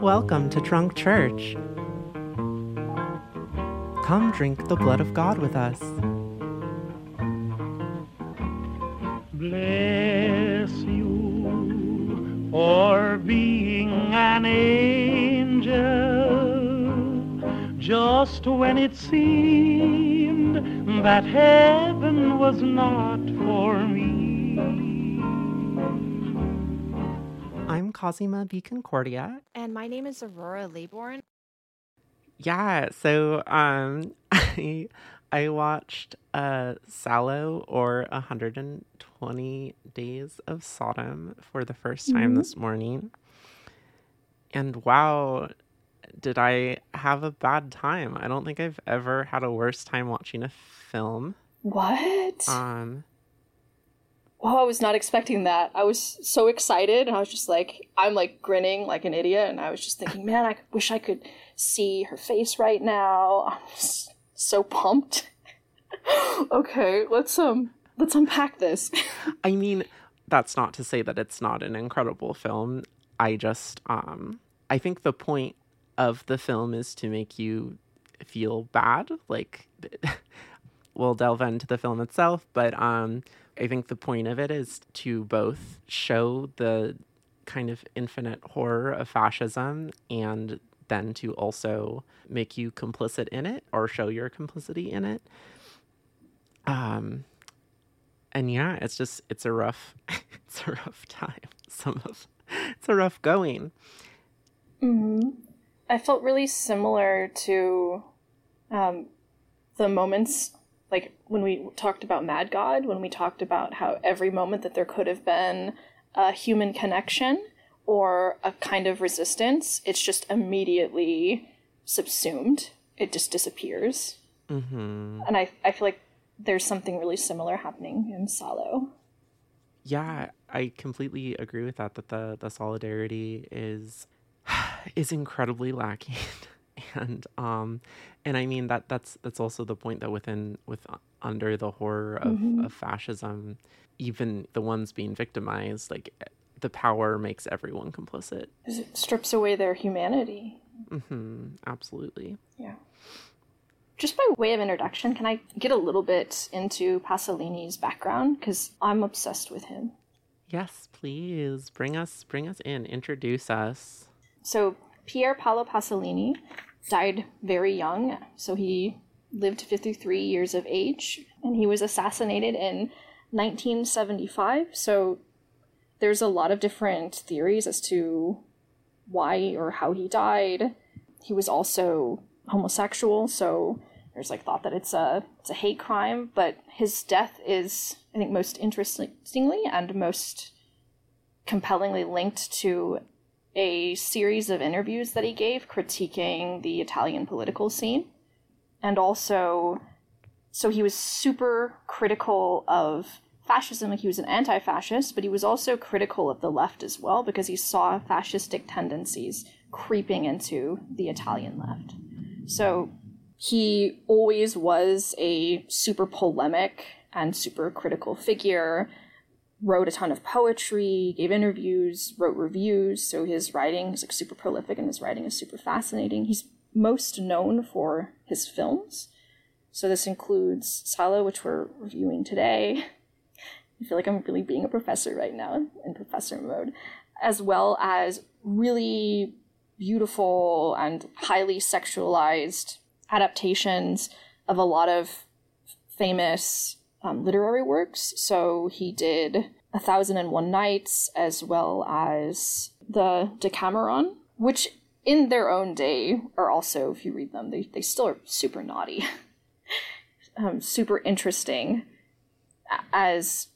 Welcome to Trunk Church. Come drink the blood of God with us. Bless you for being an angel just when it seemed that heaven was not for me. I'm Cosima B. Concordia. And my name is Aurora Laybourne. Yeah, so um I I watched uh Salò or 120 Days of Sodom for the first time Mhm. this morning. And wow, did I have a bad time. I don't think I've ever had a worse time watching a film. What? Um oh, I was not expecting that. I was so excited, and I was just like, I'm like grinning like an idiot, and I was just thinking, man, I wish I could see her face right now. I'm so pumped. okay, let's um, let's unpack this. I mean, that's not to say that it's not an incredible film. I just um I think the point of the film is to make you feel bad. Like we'll delve into the film itself, but um I think the point of it is to both show the kind of infinite horror of fascism and then to also make you complicit in it or show your complicity in it. Um and yeah, it's just it's a rough it's a rough time. Some of it's a rough going. hmm I felt really similar to um, the moments like when we talked about Mad God, when we talked about how every moment that there could have been a human connection or a kind of resistance, it's just immediately subsumed. It just disappears. Mm-hmm. And I, I feel like there's something really similar happening in Salò. Yeah, I completely agree with that. That the the solidarity is is incredibly lacking, and um, and I mean that that's that's also the point that within with under the horror of, Mhm. of fascism, even the ones being victimized, like the power makes everyone complicit. It strips away their humanity. hmm Absolutely. Yeah. Just by way of introduction, can I get a little bit into Pasolini's background? Because I'm obsessed with him. Yes, please bring us bring us in. Introduce us. So, Pier Paolo Pasolini died very young. So, he lived 53 years of age, and he was assassinated in 1975. So, there's a lot of different theories as to why or how he died. He was also homosexual, so there's like thought that it's a it's a hate crime, but his death is I think most interestingly and most compellingly linked to a series of interviews that he gave critiquing the Italian political scene. And also, so he was super critical of fascism, like he was an anti fascist, but he was also critical of the left as well because he saw fascistic tendencies creeping into the Italian left. So he always was a super polemic and super critical figure wrote a ton of poetry, gave interviews, wrote reviews. So his writing is like super prolific and his writing is super fascinating. He's most known for his films. So this includes Salò, which we're reviewing today. I feel like I'm really being a professor right now in professor mode, as well as really beautiful and highly sexualized adaptations of a lot of famous um, literary works. So he did A Thousand and One Nights, as well as the Decameron, which in their own day are also, if you read them, they, they still are super naughty, um, super interesting as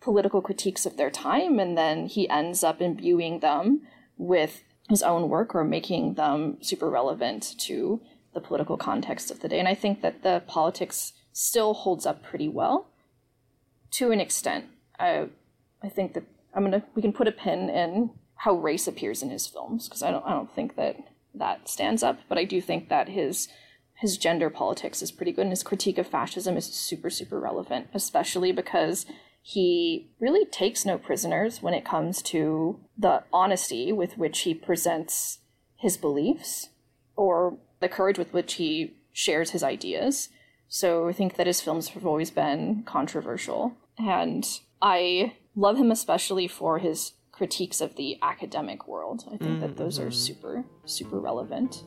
political critiques of their time. And then he ends up imbuing them with his own work or making them super relevant to the political context of the day. And I think that the politics still holds up pretty well to an extent. I I think that I'm gonna we can put a pin in how race appears in his films because I don't I don't think that that stands up, but I do think that his his gender politics is pretty good and his critique of fascism is super super relevant, especially because he really takes no prisoners when it comes to the honesty with which he presents his beliefs or the courage with which he shares his ideas. So I think that his films have always been controversial. And I love him especially for his critiques of the academic world. I think that those are mm-hmm. super, super relevant.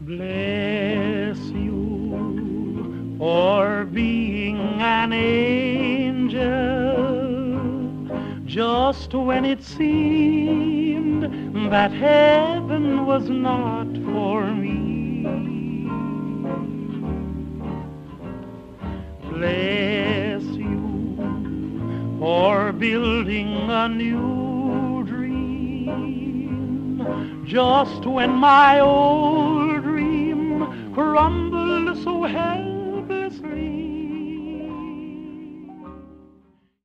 Bless you for being an angel just when it seemed that heaven was not for me. Bless you for building a new dream just when my old dream crumbled so heavy